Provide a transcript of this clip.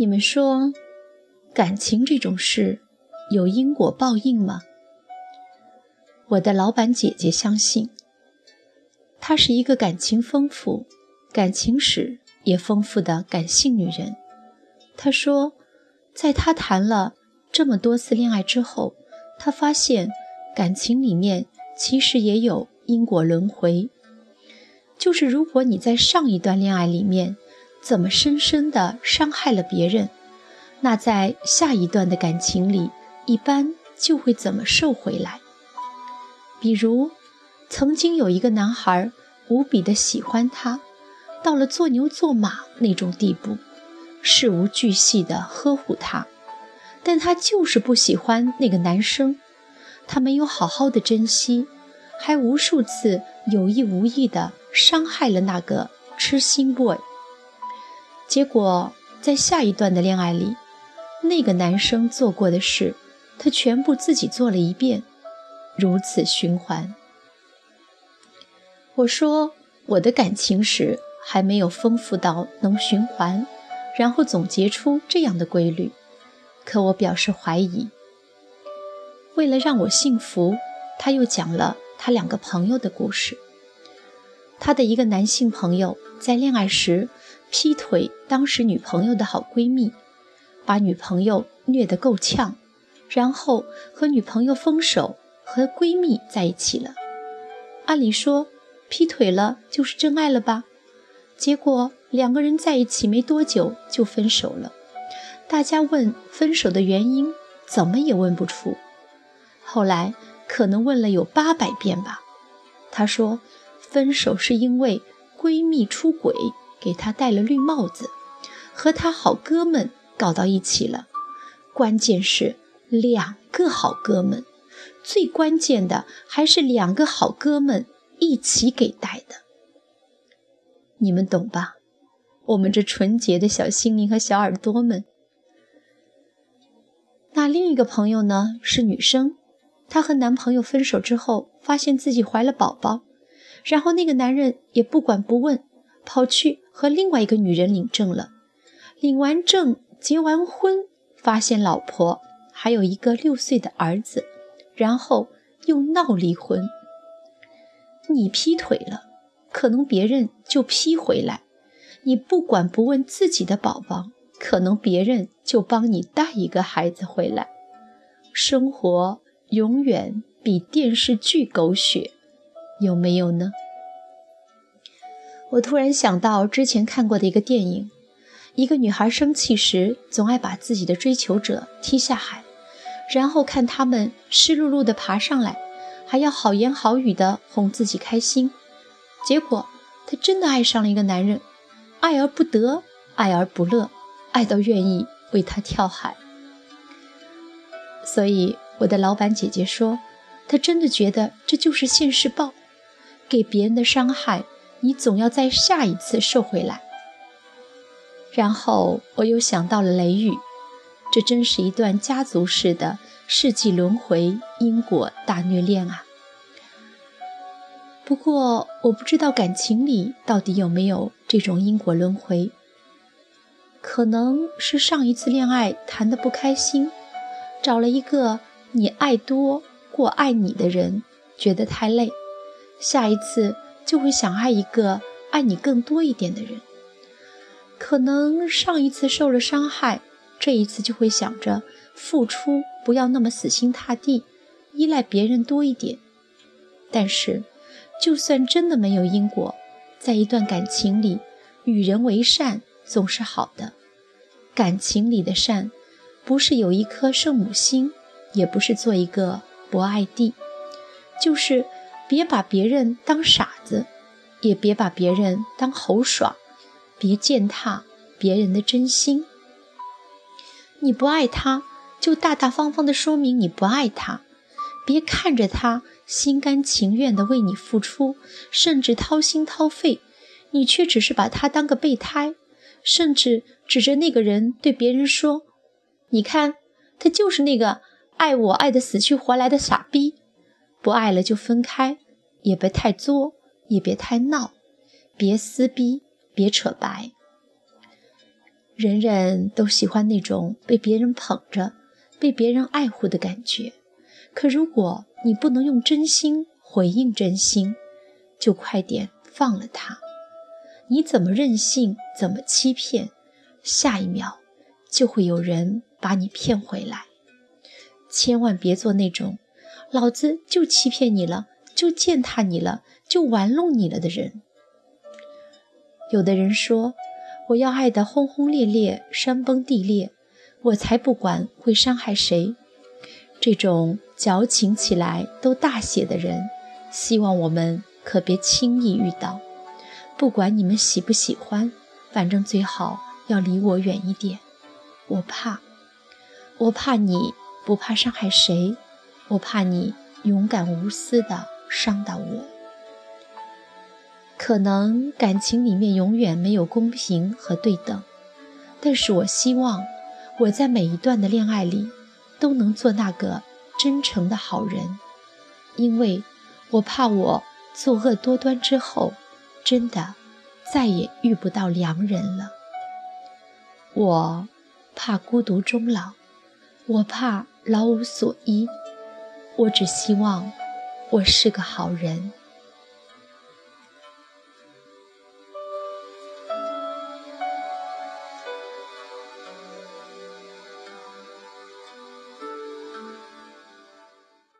你们说，感情这种事有因果报应吗？我的老板姐姐相信，她是一个感情丰富、感情史也丰富的感性女人。她说，在她谈了这么多次恋爱之后，她发现感情里面其实也有因果轮回。就是如果你在上一段恋爱里面怎么深深的伤害了别人，那在下一段的感情里一般就会怎么受回来。比如，曾经有一个男孩无比的喜欢她，到了做牛做马那种地步，事无巨细的呵护她，但他就是不喜欢那个男生，他没有好好的珍惜，还无数次有意无意的。伤害了那个痴心 boy，结果在下一段的恋爱里，那个男生做过的事，他全部自己做了一遍，如此循环。我说我的感情史还没有丰富到能循环，然后总结出这样的规律，可我表示怀疑。为了让我幸福，他又讲了他两个朋友的故事。他的一个男性朋友在恋爱时劈腿当时女朋友的好闺蜜，把女朋友虐得够呛，然后和女朋友分手，和闺蜜在一起了。按理说劈腿了就是真爱了吧？结果两个人在一起没多久就分手了。大家问分手的原因，怎么也问不出。后来可能问了有八百遍吧。他说。分手是因为闺蜜出轨，给他戴了绿帽子，和他好哥们搞到一起了。关键是两个好哥们，最关键的还是两个好哥们一起给戴的。你们懂吧？我们这纯洁的小心灵和小耳朵们。那另一个朋友呢？是女生，她和男朋友分手之后，发现自己怀了宝宝。然后那个男人也不管不问，跑去和另外一个女人领证了。领完证，结完婚，发现老婆还有一个六岁的儿子，然后又闹离婚。你劈腿了，可能别人就劈回来；你不管不问自己的宝宝，可能别人就帮你带一个孩子回来。生活永远比电视剧狗血。有没有呢？我突然想到之前看过的一个电影，一个女孩生气时总爱把自己的追求者踢下海，然后看他们湿漉漉的爬上来，还要好言好语的哄自己开心。结果她真的爱上了一个男人，爱而不得，爱而不乐，爱到愿意为他跳海。所以我的老板姐姐说，她真的觉得这就是现世报。给别人的伤害，你总要在下一次瘦回来。然后我又想到了雷雨，这真是一段家族式的世纪轮回因果大虐恋啊！不过我不知道感情里到底有没有这种因果轮回，可能是上一次恋爱谈得不开心，找了一个你爱多过爱你的人，觉得太累。下一次就会想爱一个爱你更多一点的人。可能上一次受了伤害，这一次就会想着付出不要那么死心塌地，依赖别人多一点。但是，就算真的没有因果，在一段感情里，与人为善总是好的。感情里的善，不是有一颗圣母心，也不是做一个博爱地，就是。别把别人当傻子，也别把别人当猴耍，别践踏别人的真心。你不爱他，就大大方方的说明你不爱他。别看着他心甘情愿的为你付出，甚至掏心掏肺，你却只是把他当个备胎，甚至指着那个人对别人说：“你看，他就是那个爱我爱的死去活来的傻逼。”不爱了就分开，也别太作，也别太闹，别撕逼，别扯白。人人都喜欢那种被别人捧着、被别人爱护的感觉。可如果你不能用真心回应真心，就快点放了他。你怎么任性，怎么欺骗，下一秒就会有人把你骗回来。千万别做那种“老子就欺骗你了，就践踏你了，就玩弄你了”的人。有的人说。我要爱得轰轰烈烈、山崩地裂，我才不管会伤害谁。这种矫情起来都大写的人，希望我们可别轻易遇到。不管你们喜不喜欢，反正最好要离我远一点。我怕，我怕你不怕伤害谁，我怕你勇敢无私的伤到我。可能感情里面永远没有公平和对等，但是我希望我在每一段的恋爱里都能做那个真诚的好人，因为我怕我作恶多端之后，真的再也遇不到良人了。我怕孤独终老，我怕老无所依，我只希望我是个好人。